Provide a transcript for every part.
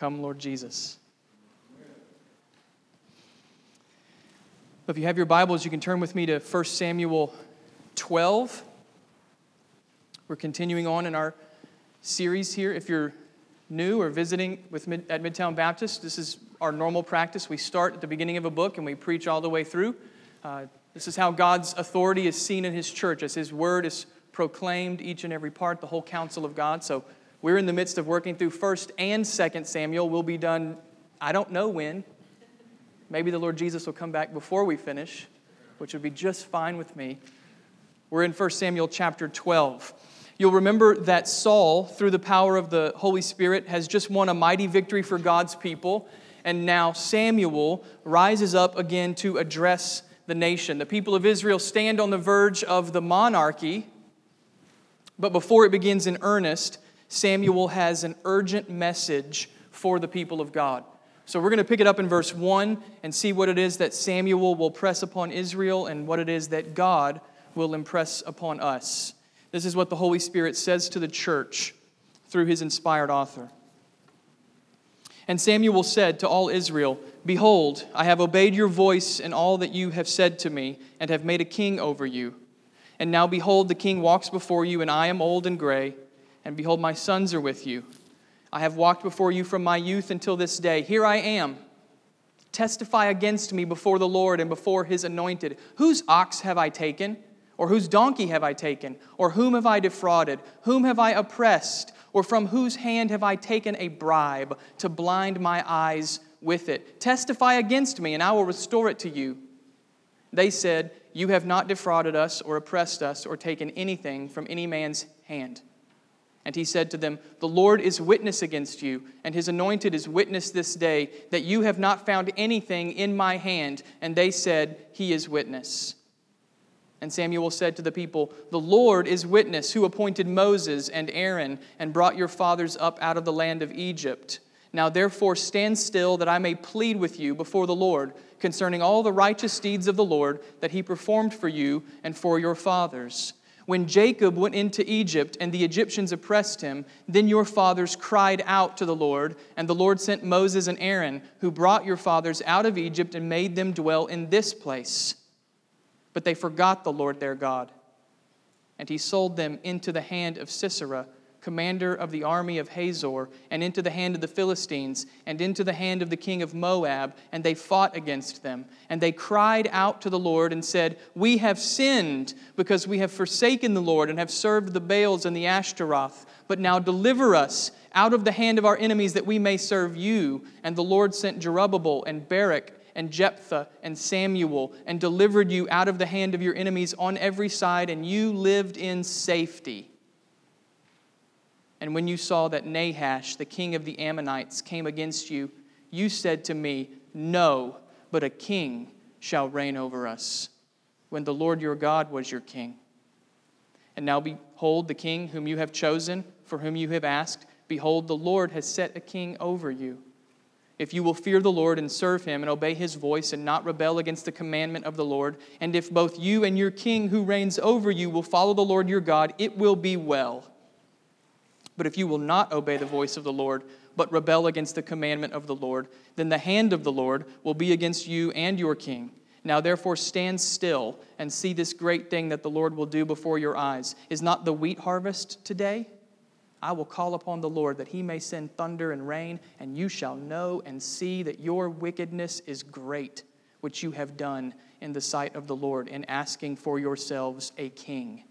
Come, Lord Jesus. If you have your Bibles, you can turn with me to 1 Samuel 12. We're continuing on in our series here. If you're new or visiting with Mid- at Midtown Baptist, this is our normal practice. We start at the beginning of a book and we preach all the way through. Uh, this is how God's authority is seen in His church, as His word is proclaimed each and every part, the whole counsel of God. So we're in the midst of working through 1st and 2nd Samuel. We'll be done, I don't know when. Maybe the Lord Jesus will come back before we finish, which would be just fine with me. We're in 1 Samuel chapter 12. You'll remember that Saul, through the power of the Holy Spirit, has just won a mighty victory for God's people. And now Samuel rises up again to address the nation. The people of Israel stand on the verge of the monarchy, but before it begins in earnest, Samuel has an urgent message for the people of God. So we're going to pick it up in verse 1 and see what it is that Samuel will press upon Israel and what it is that God will impress upon us. This is what the Holy Spirit says to the church through his inspired author. And Samuel said to all Israel, Behold, I have obeyed your voice in all that you have said to me, and have made a king over you. And now, behold, the king walks before you, and I am old and gray, and behold, my sons are with you. I have walked before you from my youth until this day. Here I am. Testify against me before the Lord and before his anointed. Whose ox have I taken? Or whose donkey have I taken? Or whom have I defrauded? Whom have I oppressed? Or from whose hand have I taken a bribe to blind my eyes with it? Testify against me, and I will restore it to you. They said, You have not defrauded us, or oppressed us, or taken anything from any man's hand. And he said to them, The Lord is witness against you, and his anointed is witness this day, that you have not found anything in my hand. And they said, He is witness. And Samuel said to the people, The Lord is witness, who appointed Moses and Aaron and brought your fathers up out of the land of Egypt. Now therefore stand still, that I may plead with you before the Lord concerning all the righteous deeds of the Lord that he performed for you and for your fathers. When Jacob went into Egypt and the Egyptians oppressed him, then your fathers cried out to the Lord, and the Lord sent Moses and Aaron, who brought your fathers out of Egypt and made them dwell in this place. But they forgot the Lord their God. And he sold them into the hand of Sisera, commander of the army of Hazor, and into the hand of the Philistines, and into the hand of the king of Moab, and they fought against them. And they cried out to the Lord and said, We have sinned because we have forsaken the Lord and have served the Baals and the Ashtaroth. But now deliver us out of the hand of our enemies that we may serve you. And the Lord sent Jerubbaal and Barak and Jephthah and Samuel and delivered you out of the hand of your enemies on every side, and you lived in safety. And when you saw that Nahash, the king of the Ammonites, came against you, you said to me, No, but a king shall reign over us, when the Lord your God was your king. And now behold, the king whom you have chosen, for whom you have asked, behold, the Lord has set a king over you if you will fear the Lord and serve him and obey his voice and not rebel against the commandment of the Lord, and if both you and your king who reigns over you will follow the Lord your God, it will be well. But if you will not obey the voice of the Lord, but rebel against the commandment of the Lord, then the hand of the Lord will be against you and your king. Now, therefore, stand still and see this great thing that the Lord will do before your eyes. Is not the wheat harvest today? I will call upon the Lord that he may send thunder and rain, and you shall know and see that your wickedness is great, which you have done in the sight of the Lord in asking for yourselves a king.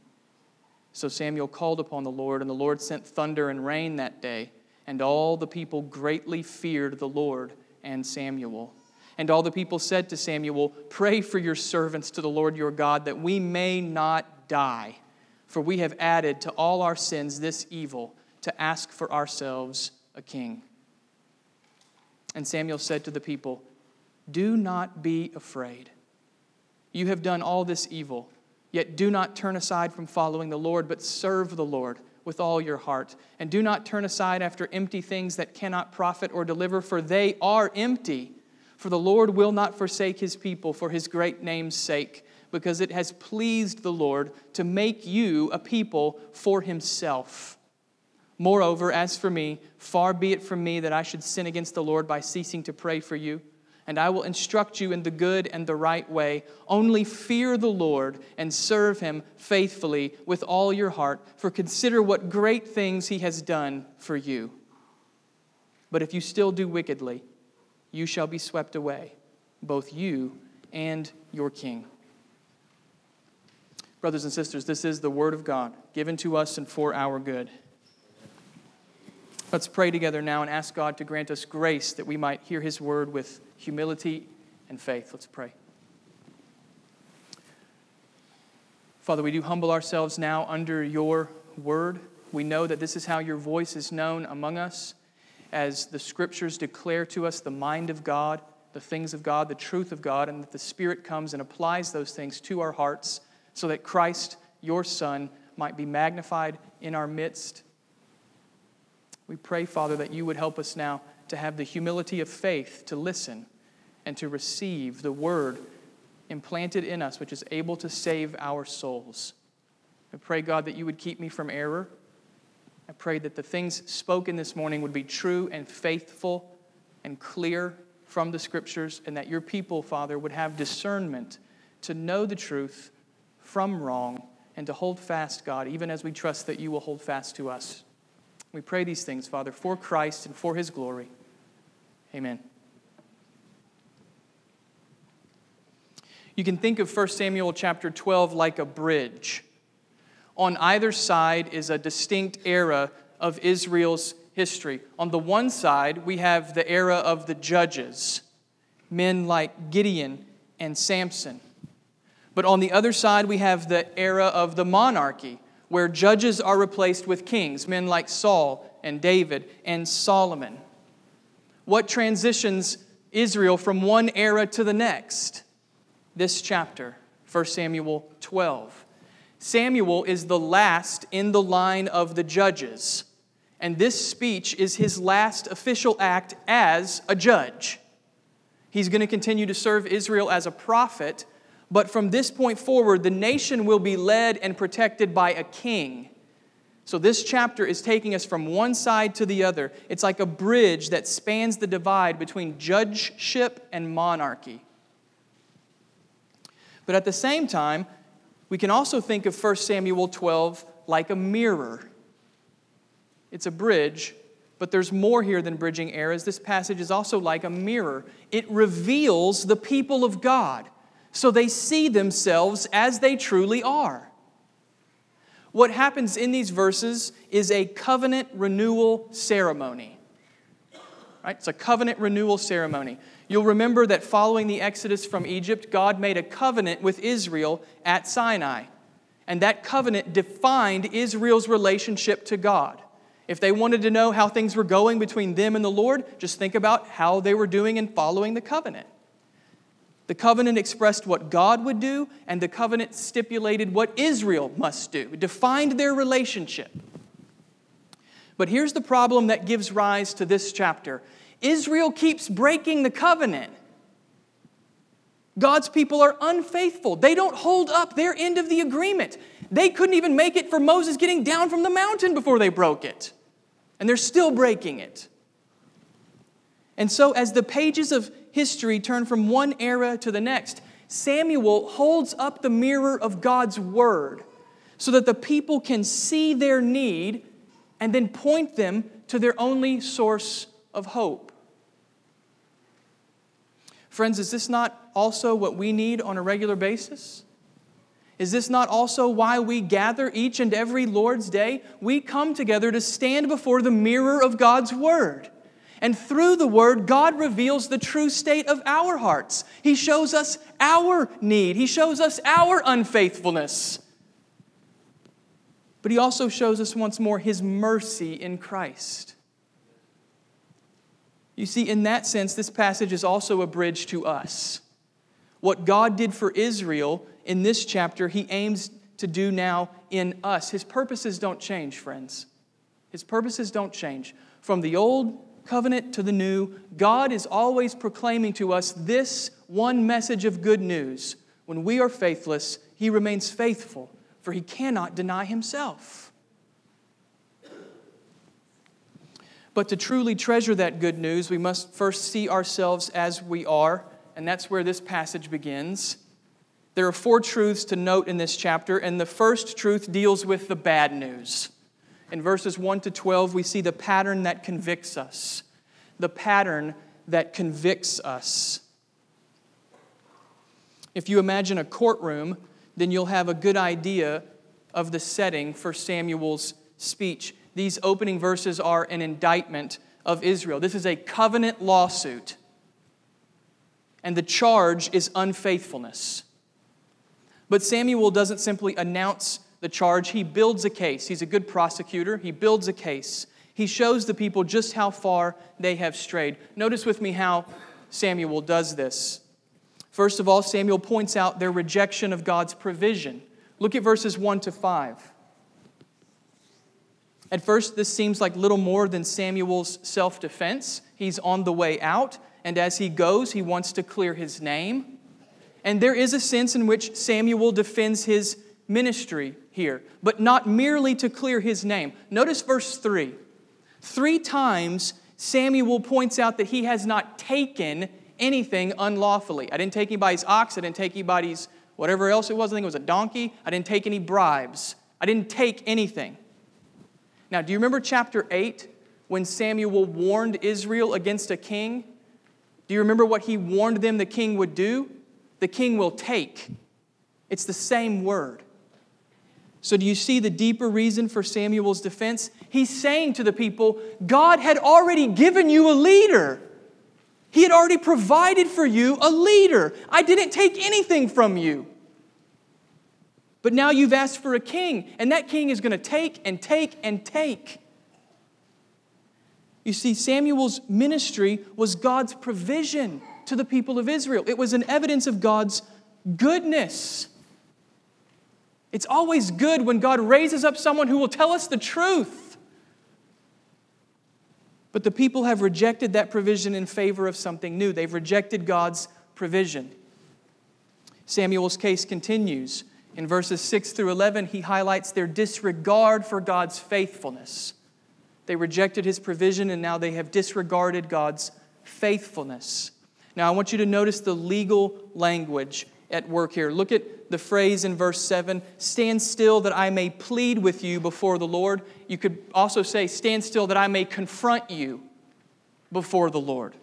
So Samuel called upon the Lord, and the Lord sent thunder and rain that day, and all the people greatly feared the Lord and Samuel. And all the people said to Samuel, Pray for your servants to the Lord your God, that we may not die. For we have added to all our sins this evil to ask for ourselves a king. And Samuel said to the people, Do not be afraid. You have done all this evil, yet do not turn aside from following the Lord, but serve the Lord with all your heart. And do not turn aside after empty things that cannot profit or deliver, for they are empty. For the Lord will not forsake his people for his great name's sake, because it has pleased the Lord to make you a people for himself Moreover, as for me, far be it from me that I should sin against the Lord by ceasing to pray for you. And I will instruct you in the good and the right way. Only fear the Lord and serve him faithfully with all your heart, for consider what great things he has done for you. But if you still do wickedly, you shall be swept away, both you and your king. Brothers and sisters, this is the word of God given to us and for our good. Let's pray together now and ask God to grant us grace that we might hear his word with humility and faith. Let's pray. Father, we do humble ourselves now under your word. We know that this is how your voice is known among us as the scriptures declare to us the mind of God, the things of God, the truth of God, and that the Spirit comes and applies those things to our hearts so that Christ, your Son, might be magnified in our midst. We pray, Father, that you would help us now to have the humility of faith to listen and to receive the word implanted in us, which is able to save our souls. I pray, God, that you would keep me from error. I pray that the things spoken this morning would be true and faithful and clear from the scriptures, and that your people, Father, would have discernment to know the truth from wrong and to hold fast, God, even as we trust that you will hold fast to us. We pray these things, Father, for Christ and for his glory. Amen. You can think of 1 Samuel chapter 12 like a bridge on either side is a distinct era of Israel's history. On the one side, we have the era of the judges, men like Gideon and Samson. But on the other side, we have the era of the monarchy, where judges are replaced with kings, men like Saul and David and Solomon. What transitions Israel from one era to the next? This chapter, 1 Samuel 12. Samuel is the last in the line of the judges, and this speech is his last official act as a judge. He's going to continue to serve Israel as a prophet, but from this point forward, the nation will be led and protected by a king. So, this chapter is taking us from one side to the other. It's like a bridge that spans the divide between judgeship and monarchy. But at the same time, we can also think of 1 Samuel 12 like a mirror. It's a bridge, but there's more here than bridging eras. This passage is also like a mirror. It reveals the people of God so they see themselves as they truly are. What happens in these verses is a covenant renewal ceremony. Right? It's a covenant renewal ceremony. You'll remember that following the exodus from Egypt, God made a covenant with Israel at Sinai. And that covenant defined Israel's relationship to God. If they wanted to know how things were going between them and the Lord, just think about how they were doing in following the covenant. The covenant expressed what God would do, and the covenant stipulated what Israel must do, it defined their relationship. But here's the problem that gives rise to this chapter Israel keeps breaking the covenant. God's people are unfaithful. They don't hold up their end of the agreement. They couldn't even make it for Moses getting down from the mountain before they broke it. And they're still breaking it. And so, as the pages of history turn from one era to the next, Samuel holds up the mirror of God's word so that the people can see their need and then point them to their only source of hope. Friends, is this not also what we need on a regular basis? Is this not also why we gather each and every Lord's Day? We come together to stand before the mirror of God's Word. And through the Word, God reveals the true state of our hearts. He shows us our need, He shows us our unfaithfulness. But He also shows us once more His mercy in Christ. You see, in that sense, this passage is also a bridge to us. What God did for Israel in this chapter, He aims to do now in us. His purposes don't change, friends. His purposes don't change. From the old covenant to the new, God is always proclaiming to us this one message of good news. When we are faithless, He remains faithful, for He cannot deny Himself. But to truly treasure that good news, we must first see ourselves as we are, and that's where this passage begins. There are four truths to note in this chapter, and the first truth deals with the bad news. In verses 1 to 12, we see the pattern that convicts us. The pattern that convicts us. If you imagine a courtroom, then you'll have a good idea of the setting for Samuel's speech. These opening verses are an indictment of Israel. This is a covenant lawsuit, and the charge is unfaithfulness. But Samuel doesn't simply announce the charge, he builds a case. He's a good prosecutor, he builds a case. He shows the people just how far they have strayed. Notice with me how Samuel does this. First of all, Samuel points out their rejection of God's provision. Look at verses 1 to 5. At first, this seems like little more than Samuel's self defense. He's on the way out, and as he goes, he wants to clear his name. And there is a sense in which Samuel defends his ministry here, but not merely to clear his name. Notice verse 3. Three times, Samuel points out that he has not taken anything unlawfully. I didn't take anybody's ox, I didn't take anybody's whatever else it was. I think it was a donkey. I didn't take any bribes. I didn't take anything. Now, do you remember chapter 8 when Samuel warned Israel against a king? Do you remember what he warned them the king would do? The king will take. It's the same word. So, do you see the deeper reason for Samuel's defense? He's saying to the people, God had already given you a leader. He had already provided for you a leader. I didn't take anything from you. But now you've asked for a king, and that king is going to take and take and take. You see, Samuel's ministry was God's provision to the people of Israel, it was an evidence of God's goodness. It's always good when God raises up someone who will tell us the truth. But the people have rejected that provision in favor of something new. They've rejected God's provision. Samuel's case continues. In verses 6 through 11, he highlights their disregard for God's faithfulness. They rejected his provision and now they have disregarded God's faithfulness. Now, I want you to notice the legal language at work here. Look at the phrase in verse 7 Stand still that I may plead with you before the Lord. You could also say, Stand still that I may confront you before the Lord.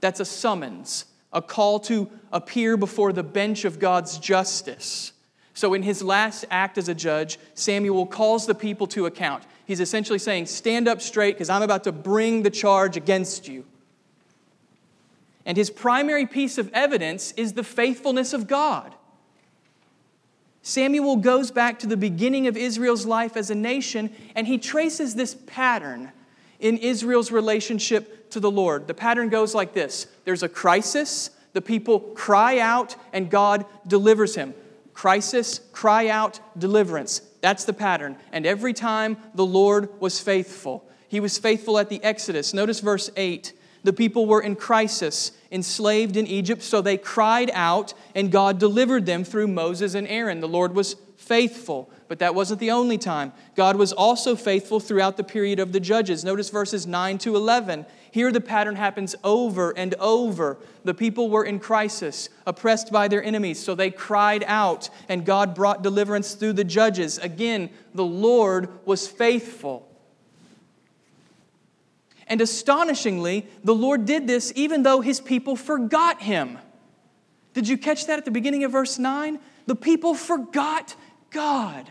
That's a summons, a call to appear before the bench of God's justice. So, in his last act as a judge, Samuel calls the people to account. He's essentially saying, Stand up straight because I'm about to bring the charge against you. And his primary piece of evidence is the faithfulness of God. Samuel goes back to the beginning of Israel's life as a nation, and he traces this pattern in Israel's relationship to the Lord. The pattern goes like this there's a crisis, the people cry out, and God delivers him. Crisis, cry out, deliverance. That's the pattern. And every time the Lord was faithful. He was faithful at the Exodus. Notice verse 8. The people were in crisis, enslaved in Egypt, so they cried out, and God delivered them through Moses and Aaron. The Lord was faithful, but that wasn't the only time. God was also faithful throughout the period of the judges. Notice verses 9 to 11. Here the pattern happens over and over. The people were in crisis, oppressed by their enemies, so they cried out, and God brought deliverance through the judges. Again, the Lord was faithful. And astonishingly, the Lord did this even though his people forgot him. Did you catch that at the beginning of verse 9? The people forgot God.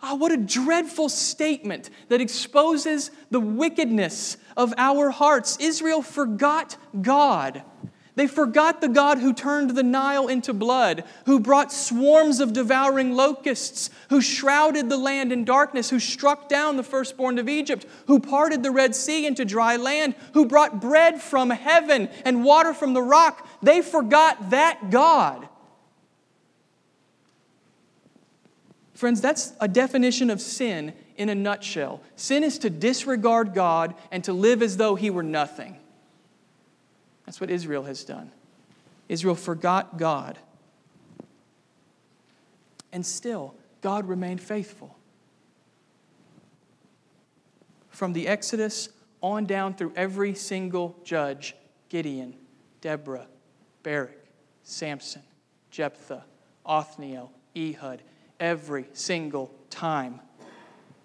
Ah, oh, what a dreadful statement that exposes the wickedness of our hearts. Israel forgot God. They forgot the God who turned the Nile into blood, who brought swarms of devouring locusts, who shrouded the land in darkness, who struck down the firstborn of Egypt, who parted the Red Sea into dry land, who brought bread from heaven and water from the rock. They forgot that God. Friends, that's a definition of sin in a nutshell. Sin is to disregard God and to live as though He were nothing. That's what Israel has done. Israel forgot God. And still, God remained faithful. From the Exodus on down through every single judge Gideon, Deborah, Barak, Samson, Jephthah, Othniel, Ehud, every single time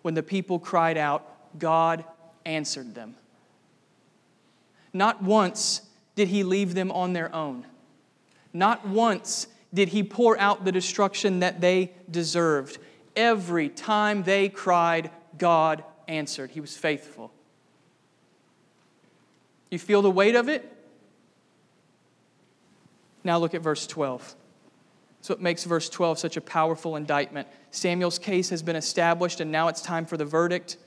when the people cried out, God answered them. Not once did he leave them on their own. Not once did he pour out the destruction that they deserved. Every time they cried, God answered. He was faithful. You feel the weight of it? Now look at verse 12. So it makes verse 12 such a powerful indictment. Samuel's case has been established, and now it's time for the verdict.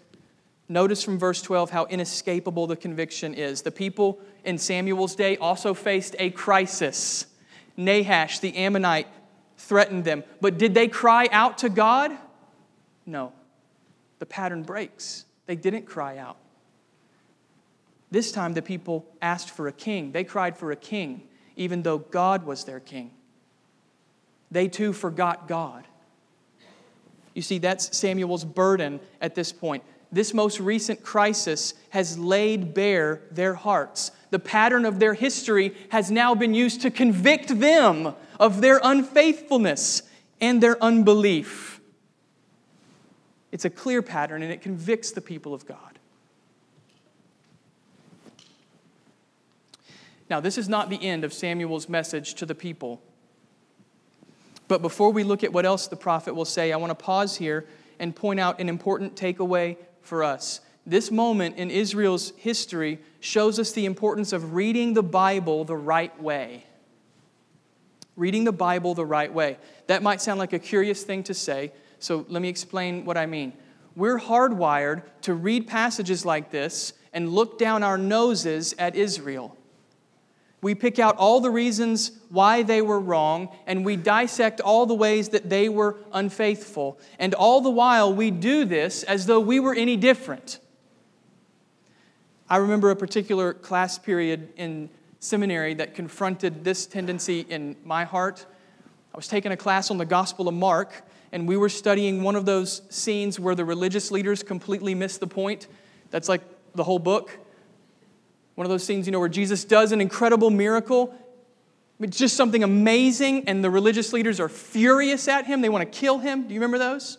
Notice from verse 12 how inescapable the conviction is. The people in Samuel's day also faced a crisis. Nahash, the Ammonite, threatened them. But did they cry out to God? No. The pattern breaks. They didn't cry out. This time the people asked for a king. They cried for a king, even though God was their king. They too forgot God. You see, that's Samuel's burden at this point this most recent crisis has laid bare their hearts. The pattern of their history has now been used to convict them of their unfaithfulness and their unbelief. It's a clear pattern and it convicts the people of God. Now, this is not the end of Samuel's message to the people. But before we look at what else the prophet will say, I want to pause here and point out an important takeaway for us. This moment in Israel's history shows us the importance of reading the Bible the right way. Reading the Bible the right way. That might sound like a curious thing to say, so let me explain what I mean. We're hardwired to read passages like this and look down our noses at Israel. We pick out all the reasons why they were wrong, and we dissect all the ways that they were unfaithful. And all the while, we do this as though we were any different. I remember a particular class period in seminary that confronted this tendency in my heart. I was taking a class on the Gospel of Mark, and we were studying one of those scenes where the religious leaders completely miss the point. That's like the whole book. One of those scenes, you know, where Jesus does an incredible miracle. It's just something amazing, and the religious leaders are furious at him. They want to kill him. Do you remember those?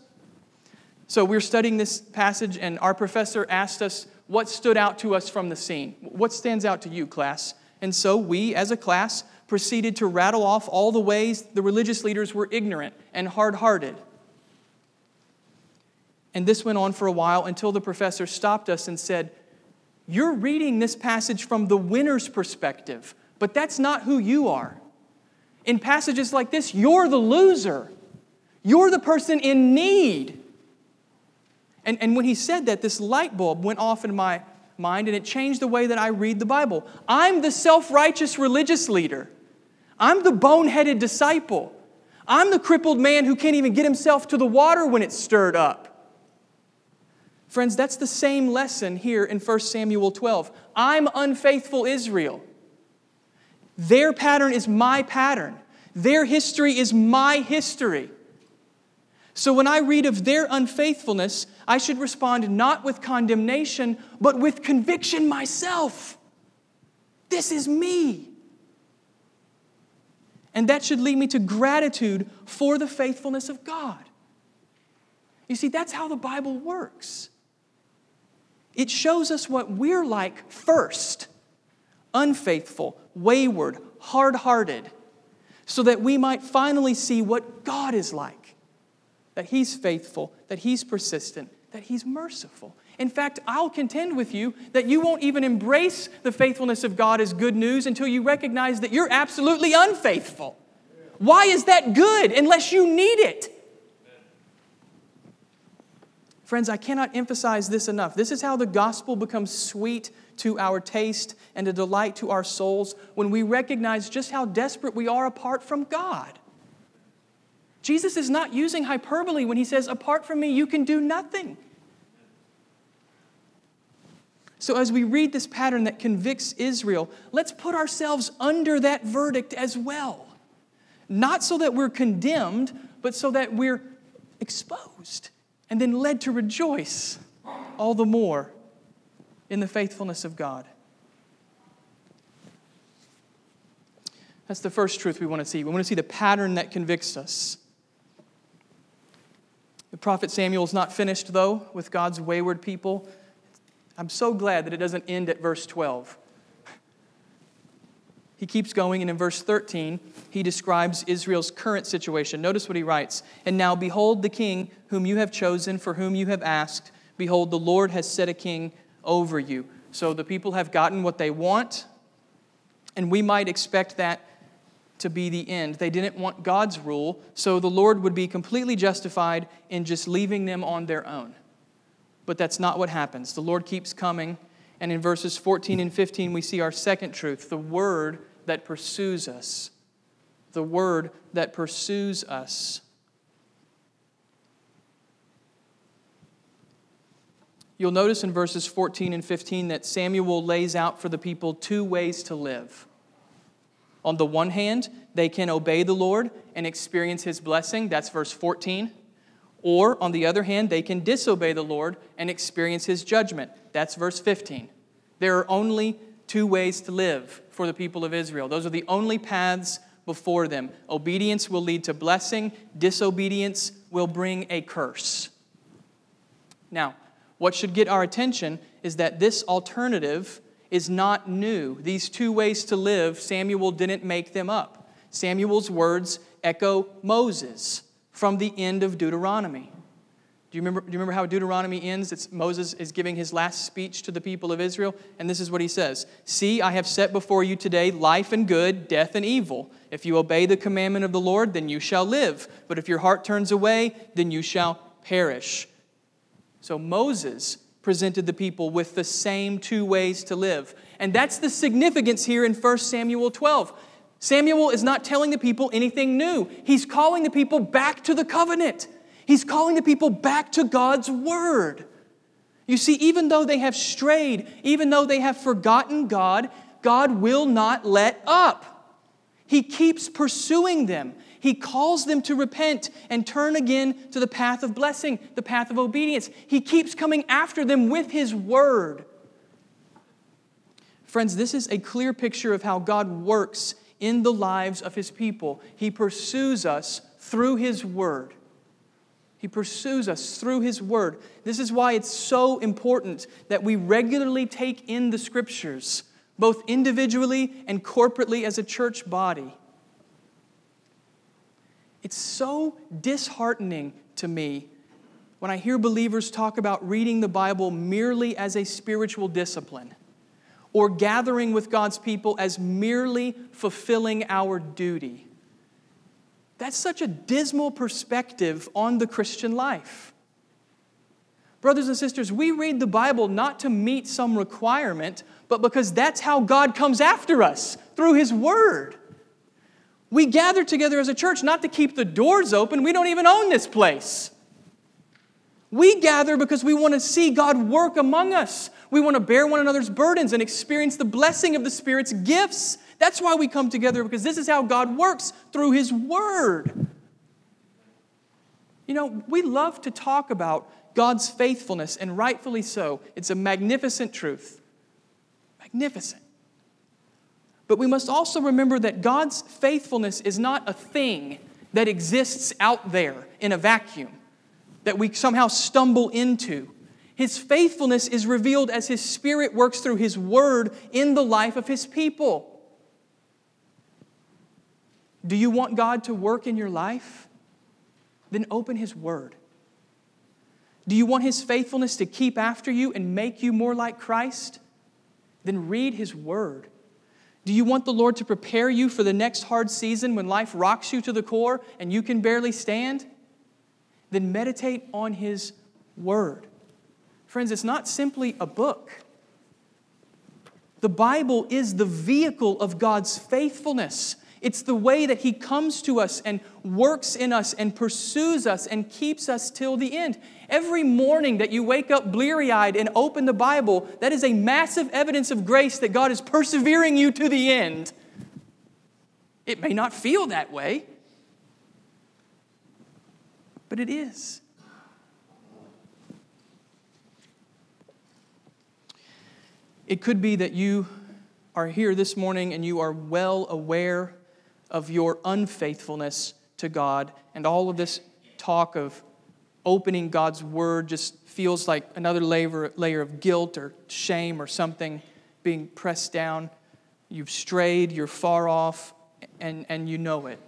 So we we're studying this passage, and our professor asked us what stood out to us from the scene. What stands out to you, class? And so we, as a class, proceeded to rattle off all the ways the religious leaders were ignorant and hard hearted. And this went on for a while until the professor stopped us and said, you're reading this passage from the winner's perspective, but that's not who you are. In passages like this, you're the loser. You're the person in need. And, and when he said that, this light bulb went off in my mind and it changed the way that I read the Bible. I'm the self righteous religious leader, I'm the boneheaded disciple. I'm the crippled man who can't even get himself to the water when it's stirred up. Friends, that's the same lesson here in 1 Samuel 12. I'm unfaithful Israel. Their pattern is my pattern. Their history is my history. So when I read of their unfaithfulness, I should respond not with condemnation, but with conviction myself. This is me. And that should lead me to gratitude for the faithfulness of God. You see, that's how the Bible works. It shows us what we're like first unfaithful, wayward, hard hearted, so that we might finally see what God is like that He's faithful, that He's persistent, that He's merciful. In fact, I'll contend with you that you won't even embrace the faithfulness of God as good news until you recognize that you're absolutely unfaithful. Why is that good unless you need it? Friends, I cannot emphasize this enough. This is how the gospel becomes sweet to our taste and a delight to our souls when we recognize just how desperate we are apart from God. Jesus is not using hyperbole when he says, Apart from me, you can do nothing. So, as we read this pattern that convicts Israel, let's put ourselves under that verdict as well. Not so that we're condemned, but so that we're exposed and then led to rejoice all the more. in the faithfulness of God. That's the first truth we want to see. We want to see the pattern that convicts us. The prophet Samuel is not finished, though, with God's wayward people. I'm so glad that it doesn't end at verse 12. He keeps going, and in verse 13, he describes Israel's current situation. Notice what he writes And now, behold, the king whom you have chosen, for whom you have asked, behold, the Lord has set a king over you. So the people have gotten what they want, and we might expect that to be the end. They didn't want God's rule, so the Lord would be completely justified in just leaving them on their own. But that's not what happens. The Lord keeps coming, and in verses 14 and 15, we see our second truth the word that pursues us. The word that pursues us. You'll notice in verses 14 and 15 that Samuel lays out for the people two ways to live. On the one hand, they can obey the Lord and experience his blessing. That's verse 14. Or, on the other hand, they can disobey the Lord and experience his judgment. That's verse 15. There are only two ways to live for the people of Israel. Those are the only paths before them. Obedience will lead to blessing, disobedience will bring a curse. Now, what should get our attention is that this alternative is not new. These two ways to live, Samuel didn't make them up. Samuel's words echo Moses from the end of Deuteronomy. Do you remember, do you remember how Deuteronomy ends? It's Moses is giving his last speech to the people of Israel, and this is what he says See, I have set before you today life and good, death and evil. If you obey the commandment of the Lord, then you shall live. But if your heart turns away, then you shall perish. So Moses presented the people with the same two ways to live. And that's the significance here in 1 Samuel 12. Samuel is not telling the people anything new. He's calling the people back to the covenant. He's calling the people back to God's word. You see, even though they have strayed, even though they have forgotten God, God will not let up. He keeps pursuing them. He calls them to repent and turn again to the path of blessing, the path of obedience. He keeps coming after them with His word. Friends, this is a clear picture of how God works in the lives of His people. He pursues us through His word. He pursues us through His Word. This is why it's so important that we regularly take in the Scriptures, both individually and corporately as a church body. It's so disheartening to me when I hear believers talk about reading the Bible merely as a spiritual discipline or gathering with God's people as merely fulfilling our duty. That's such a dismal perspective on the Christian life. Brothers and sisters, we read the Bible not to meet some requirement, but because that's how God comes after us through His Word. We gather together as a church not to keep the doors open. We don't even own this place. We gather because we want to see God work among us. We want to bear one another's burdens and experience the blessing of the Spirit's gifts that's why we come together, because this is how God works through His Word. You know, we love to talk about God's faithfulness, and rightfully so. It's a magnificent truth. Magnificent. But we must also remember that God's faithfulness is not a thing that exists out there in a vacuum that we somehow stumble into. His faithfulness is revealed as His Spirit works through His Word in the life of His people. Do you want God to work in your life? Then open His Word. Do you want His faithfulness to keep after you and make you more like Christ? Then read His Word. Do you want the Lord to prepare you for the next hard season when life rocks you to the core and you can barely stand? Then meditate on His Word. Friends, it's not simply a book. The Bible is the vehicle of God's faithfulness. It's the way that He comes to us and works in us and pursues us and keeps us till the end. Every morning that you wake up bleary eyed and open the Bible, that is a massive evidence of grace that God is persevering you to the end. It may not feel that way, but it is. It could be that you are here this morning and you are well aware of your unfaithfulness to God, and all of this talk of opening God's word just feels like another layer, layer of guilt or shame or something being pressed down. You've strayed, you're far off, and, and you know it.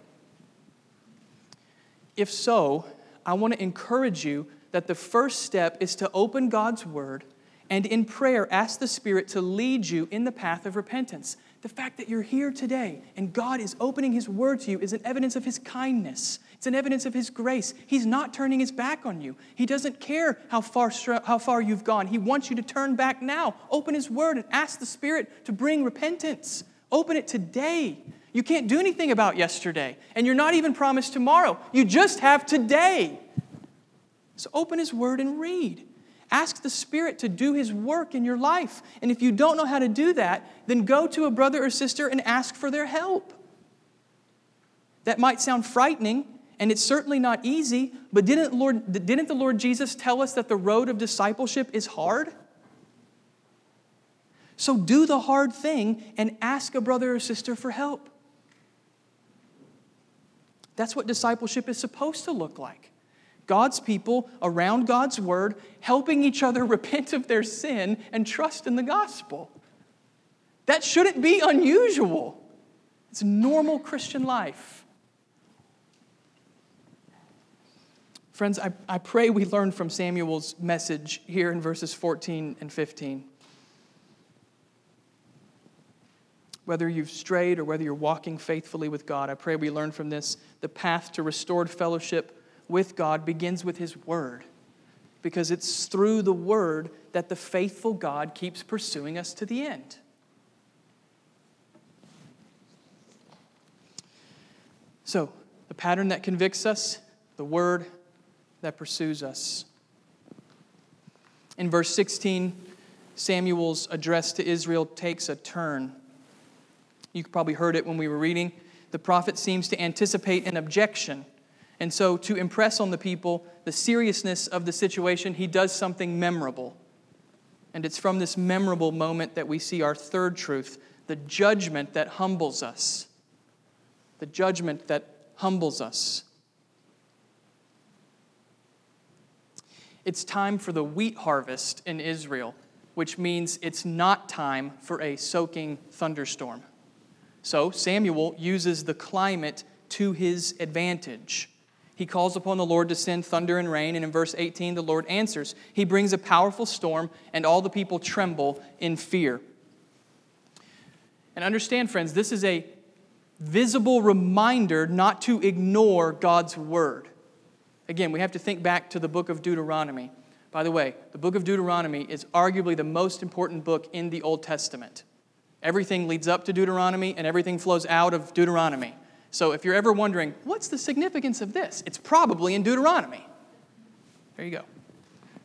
If so, I want to encourage you that the first step is to open God's word and in prayer ask the Spirit to lead you in the path of repentance. The fact that you're here today and God is opening His word to you is an evidence of His kindness. It's an evidence of His grace. He's not turning His back on you. He doesn't care how far, how far you've gone. He wants you to turn back now. Open His word and ask the Spirit to bring repentance. Open it today. You can't do anything about yesterday, and you're not even promised tomorrow. You just have today. So open His word and read. Ask the Spirit to do His work in your life. And if you don't know how to do that, then go to a brother or sister and ask for their help. That might sound frightening, and it's certainly not easy, but didn't, Lord, didn't the Lord Jesus tell us that the road of discipleship is hard? So do the hard thing and ask a brother or sister for help. That's what discipleship is supposed to look like. God's people around God's word, helping each other repent of their sin and trust in the gospel. That shouldn't be unusual. It's normal Christian life. Friends, I, I pray we learn from Samuel's message here in verses 14 and 15. Whether you've strayed or whether you're walking faithfully with God, I pray we learn from this the path to restored fellowship with God begins with His Word, because it's through the Word that the faithful God keeps pursuing us to the end. So, the pattern that convicts us, the Word that pursues us. In verse 16, Samuel's address to Israel takes a turn. You probably heard it when we were reading. The prophet seems to anticipate an objection and so, to impress on the people the seriousness of the situation, he does something memorable. And it's from this memorable moment that we see our third truth the judgment that humbles us. The judgment that humbles us. It's time for the wheat harvest in Israel, which means it's not time for a soaking thunderstorm. So Samuel uses the climate to his advantage he calls upon the Lord to send thunder and rain, and in verse 18, the Lord answers. He brings a powerful storm, and all the people tremble in fear. And understand, friends, this is a visible reminder not to ignore God's word. Again, we have to think back to the book of Deuteronomy. By the way, the book of Deuteronomy is arguably the most important book in the Old Testament. Everything leads up to Deuteronomy, and everything flows out of Deuteronomy. So if you're ever wondering, what's the significance of this? It's probably in Deuteronomy. There you go.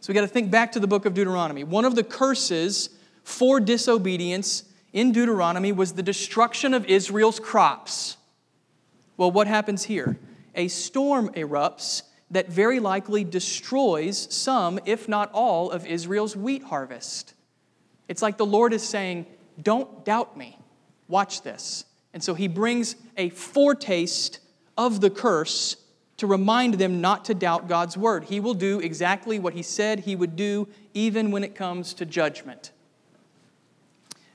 So we got to think back to the book of Deuteronomy. One of the curses for disobedience in Deuteronomy was the destruction of Israel's crops. Well, what happens here? A storm erupts that very likely destroys some, if not all, of Israel's wheat harvest. It's like the Lord is saying, Don't doubt me. Watch this. And so he brings a foretaste of the curse to remind them not to doubt God's word. He will do exactly what he said he would do, even when it comes to judgment.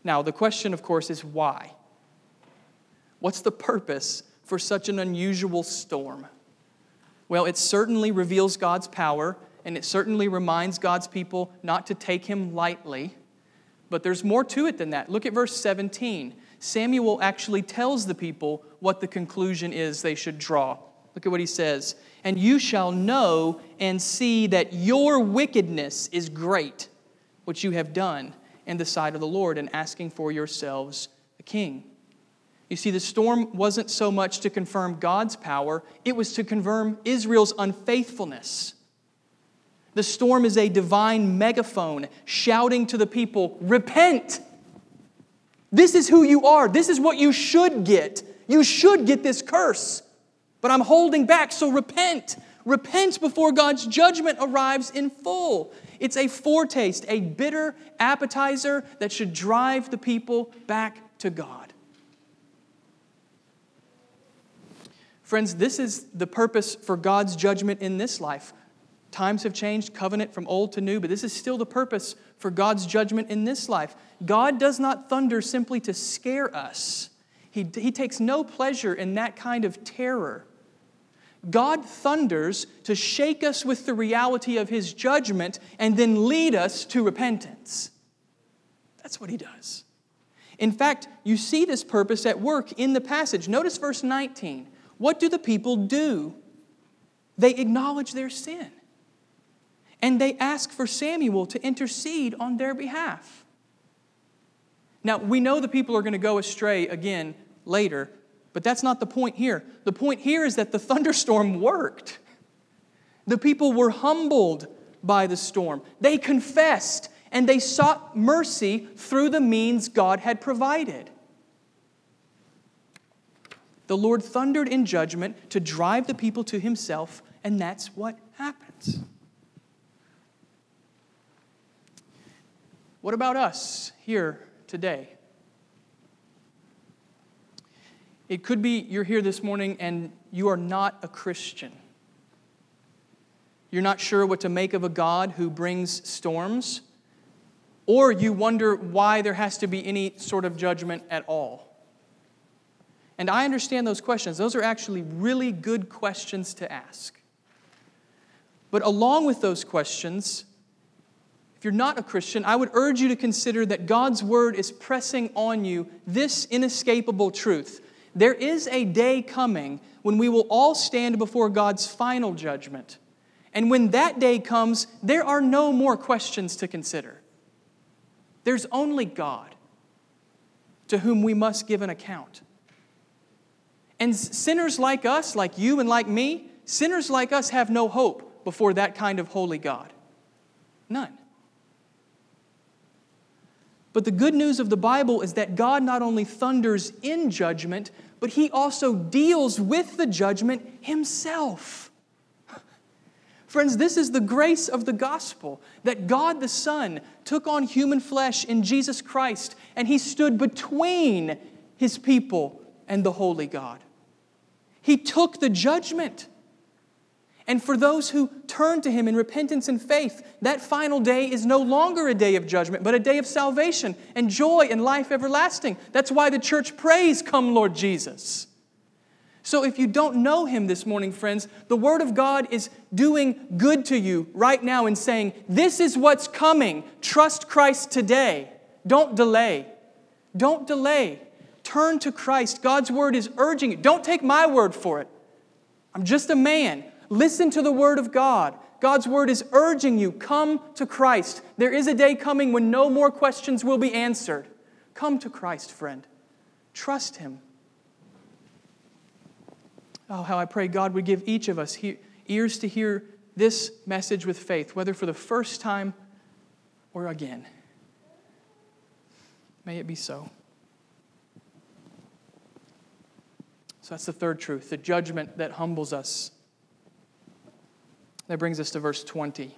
Now, the question, of course, is why? What's the purpose for such an unusual storm? Well, it certainly reveals God's power, and it certainly reminds God's people not to take him lightly. But there's more to it than that. Look at verse 17. Samuel actually tells the people what the conclusion is they should draw. Look at what he says. And you shall know and see that your wickedness is great, which you have done in the sight of the Lord, and asking for yourselves a king. You see, the storm wasn't so much to confirm God's power, it was to confirm Israel's unfaithfulness. The storm is a divine megaphone shouting to the people, Repent! This is who you are. This is what you should get. You should get this curse. But I'm holding back, so repent. Repent before God's judgment arrives in full. It's a foretaste, a bitter appetizer that should drive the people back to God. Friends, this is the purpose for God's judgment in this life. Times have changed, covenant from old to new, but this is still the purpose for God's judgment in this life. God does not thunder simply to scare us, He, he takes no pleasure in that kind of terror. God thunders to shake us with the reality of His judgment and then lead us to repentance. That's what He does. In fact, you see this purpose at work in the passage. Notice verse 19. What do the people do? They acknowledge their sin and they ask for Samuel to intercede on their behalf. Now, we know the people are going to go astray again later, but that's not the point here. The point here is that the thunderstorm worked. The people were humbled by the storm. They confessed and they sought mercy through the means God had provided. The Lord thundered in judgment to drive the people to himself, and that's what happens. What about us here today? It could be you're here this morning and you are not a Christian. You're not sure what to make of a God who brings storms, or you wonder why there has to be any sort of judgment at all. And I understand those questions. Those are actually really good questions to ask. But along with those questions, if you're not a Christian, I would urge you to consider that God's word is pressing on you this inescapable truth. There is a day coming when we will all stand before God's final judgment. And when that day comes, there are no more questions to consider. There's only God to whom we must give an account. And sinners like us, like you and like me, sinners like us have no hope before that kind of holy God. None. But the good news of the Bible is that God not only thunders in judgment, but he also deals with the judgment himself. Friends, this is the grace of the gospel that God the Son took on human flesh in Jesus Christ and he stood between his people and the holy God. He took the judgment and for those who turn to Him in repentance and faith, that final day is no longer a day of judgment, but a day of salvation and joy and life everlasting. That's why the church prays, Come, Lord Jesus. So if you don't know Him this morning, friends, the Word of God is doing good to you right now and saying, This is what's coming. Trust Christ today. Don't delay. Don't delay. Turn to Christ. God's Word is urging you. Don't take my word for it. I'm just a man. Listen to the Word of God. God's Word is urging you come to Christ. There is a day coming when no more questions will be answered. Come to Christ, friend. Trust Him. Oh, how I pray God would give each of us he- ears to hear this message with faith, whether for the first time or again. May it be so. So that's the third truth the judgment that humbles us. That brings us to verse 20.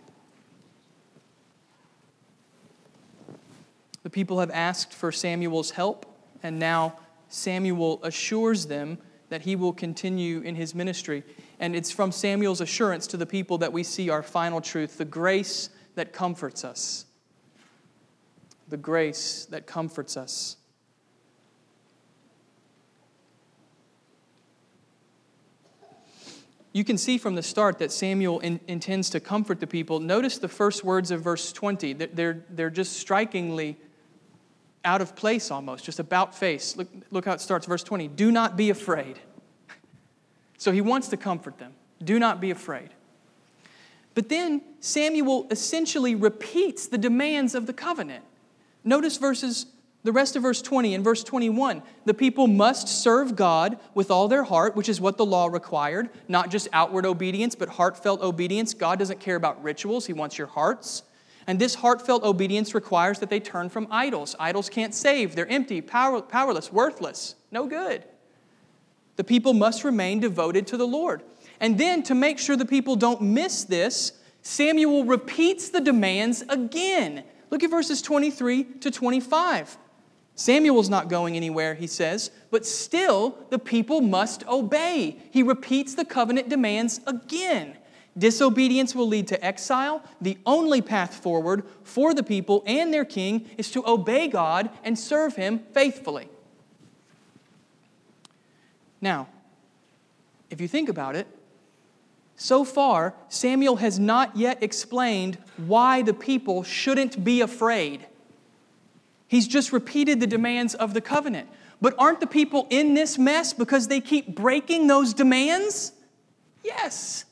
The people have asked for Samuel's help, and now Samuel assures them that he will continue in his ministry. And it's from Samuel's assurance to the people that we see our final truth the grace that comforts us. The grace that comforts us. You can see from the start that Samuel in, intends to comfort the people. Notice the first words of verse 20. They're, they're just strikingly out of place almost, just about face. Look, look how it starts, verse 20. Do not be afraid. So he wants to comfort them. Do not be afraid. But then Samuel essentially repeats the demands of the covenant. Notice verses the rest of verse 20 and verse 21 the people must serve God with all their heart, which is what the law required, not just outward obedience, but heartfelt obedience. God doesn't care about rituals, He wants your hearts. And this heartfelt obedience requires that they turn from idols. Idols can't save, they're empty, power, powerless, worthless, no good. The people must remain devoted to the Lord. And then, to make sure the people don't miss this, Samuel repeats the demands again. Look at verses 23 to 25. Samuel's not going anywhere, he says, but still the people must obey. He repeats the covenant demands again. Disobedience will lead to exile. The only path forward for the people and their king is to obey God and serve him faithfully. Now, if you think about it, so far, Samuel has not yet explained why the people shouldn't be afraid. He's just repeated the demands of the covenant. But aren't the people in this mess because they keep breaking those demands? Yes.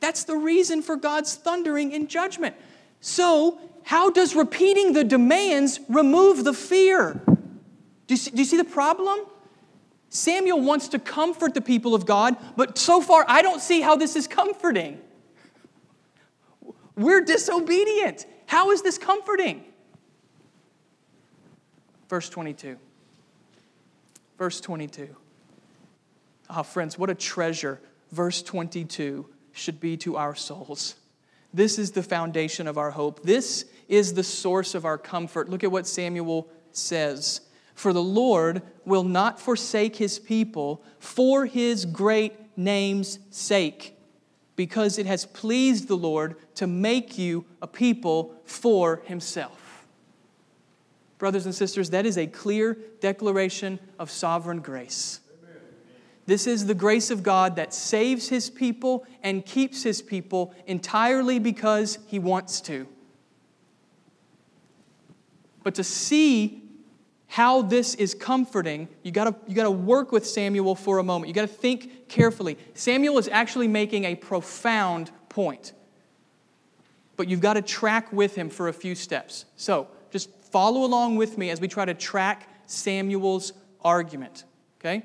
That's the reason for God's thundering in judgment. So, how does repeating the demands remove the fear? Do you see, do you see the problem? Samuel wants to comfort the people of God, but so far I don't see how this is comforting. We're disobedient. How is this comforting? Verse 22. Verse 22. Ah, oh, friends, what a treasure verse 22 should be to our souls. This is the foundation of our hope. This is the source of our comfort. Look at what Samuel says. For the Lord will not forsake his people for his great name's sake, because it has pleased the Lord to make you a people for himself. Brothers and sisters, that is a clear declaration of sovereign grace. This is the grace of God that saves his people and keeps his people entirely because he wants to. But to see how this is comforting, you gotta, you gotta work with Samuel for a moment. You gotta think carefully. Samuel is actually making a profound point, but you've got to track with him for a few steps. So, follow along with me as we try to track Samuel's argument, okay?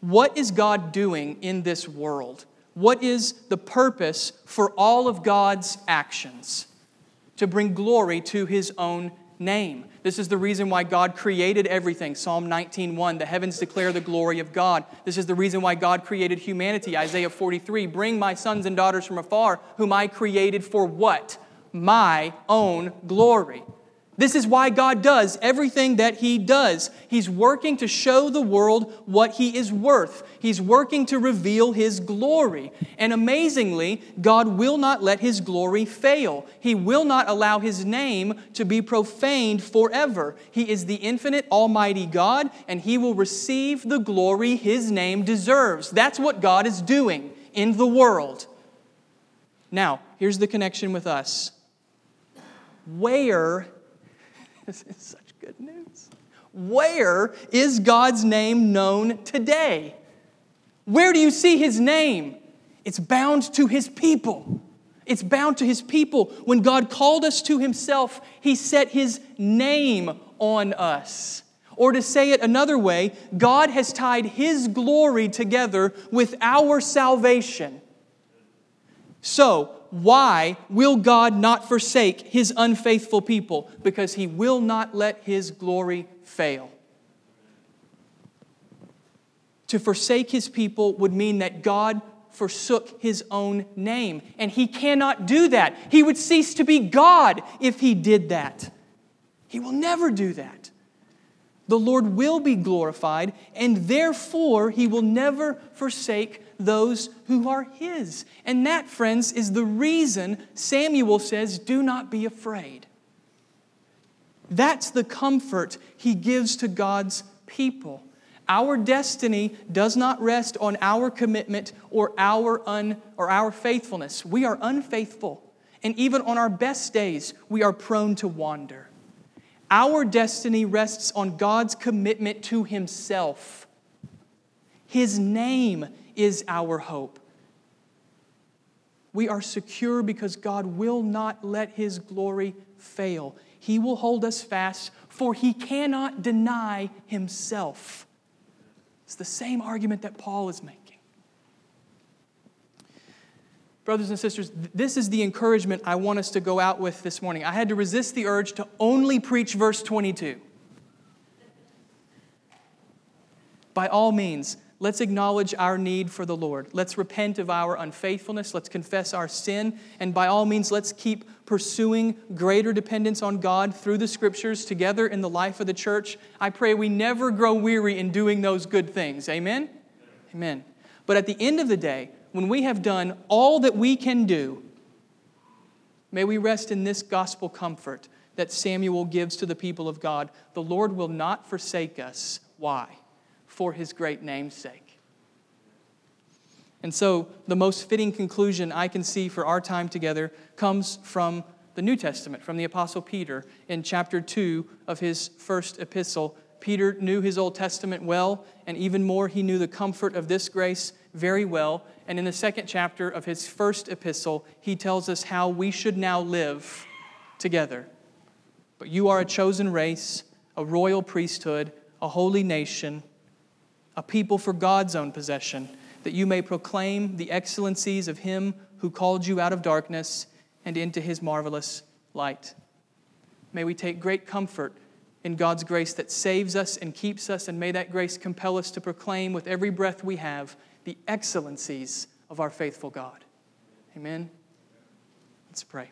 What is God doing in this world? What is the purpose for all of God's actions? To bring glory to his own name. This is the reason why God created everything. Psalm 19:1, the heavens declare the glory of God. This is the reason why God created humanity. Isaiah 43, bring my sons and daughters from afar, whom I created for what? My own glory. This is why God does everything that He does. He's working to show the world what He is worth. He's working to reveal His glory. And amazingly, God will not let His glory fail. He will not allow His name to be profaned forever. He is the infinite, almighty God, and He will receive the glory His name deserves. That's what God is doing in the world. Now, here's the connection with us. Where this is such good news. Where is God's name known today? Where do you see his name? It's bound to his people. It's bound to his people. When God called us to himself, he set his name on us. Or to say it another way, God has tied his glory together with our salvation. So, why will God not forsake his unfaithful people? Because he will not let his glory fail. To forsake his people would mean that God forsook his own name. And he cannot do that. He would cease to be God if he did that. He will never do that. The Lord will be glorified, and therefore he will never forsake those who are his. And that, friends, is the reason Samuel says, Do not be afraid. That's the comfort he gives to God's people. Our destiny does not rest on our commitment or our, un, or our faithfulness. We are unfaithful. And even on our best days, we are prone to wander. Our destiny rests on God's commitment to Himself. His name is our hope. We are secure because God will not let His glory fail. He will hold us fast, for He cannot deny Himself. It's the same argument that Paul is making. Brothers and sisters, this is the encouragement I want us to go out with this morning. I had to resist the urge to only preach verse 22. By all means, Let's acknowledge our need for the Lord. Let's repent of our unfaithfulness. Let's confess our sin. And by all means, let's keep pursuing greater dependence on God through the scriptures together in the life of the church. I pray we never grow weary in doing those good things. Amen? Amen. But at the end of the day, when we have done all that we can do, may we rest in this gospel comfort that Samuel gives to the people of God. The Lord will not forsake us. Why? For his great name's sake. And so, the most fitting conclusion I can see for our time together comes from the New Testament, from the Apostle Peter in chapter 2 of his first epistle. Peter knew his Old Testament well, and even more, he knew the comfort of this grace very well. And in the second chapter of his first epistle, he tells us how we should now live together. But you are a chosen race, a royal priesthood, a holy nation, a people for God's own possession, that you may proclaim the excellencies of him who called you out of darkness and into his marvelous light. May we take great comfort in God's grace that saves us and keeps us, and may that grace compel us to proclaim with every breath we have the excellencies of our faithful God. Amen. Let's pray.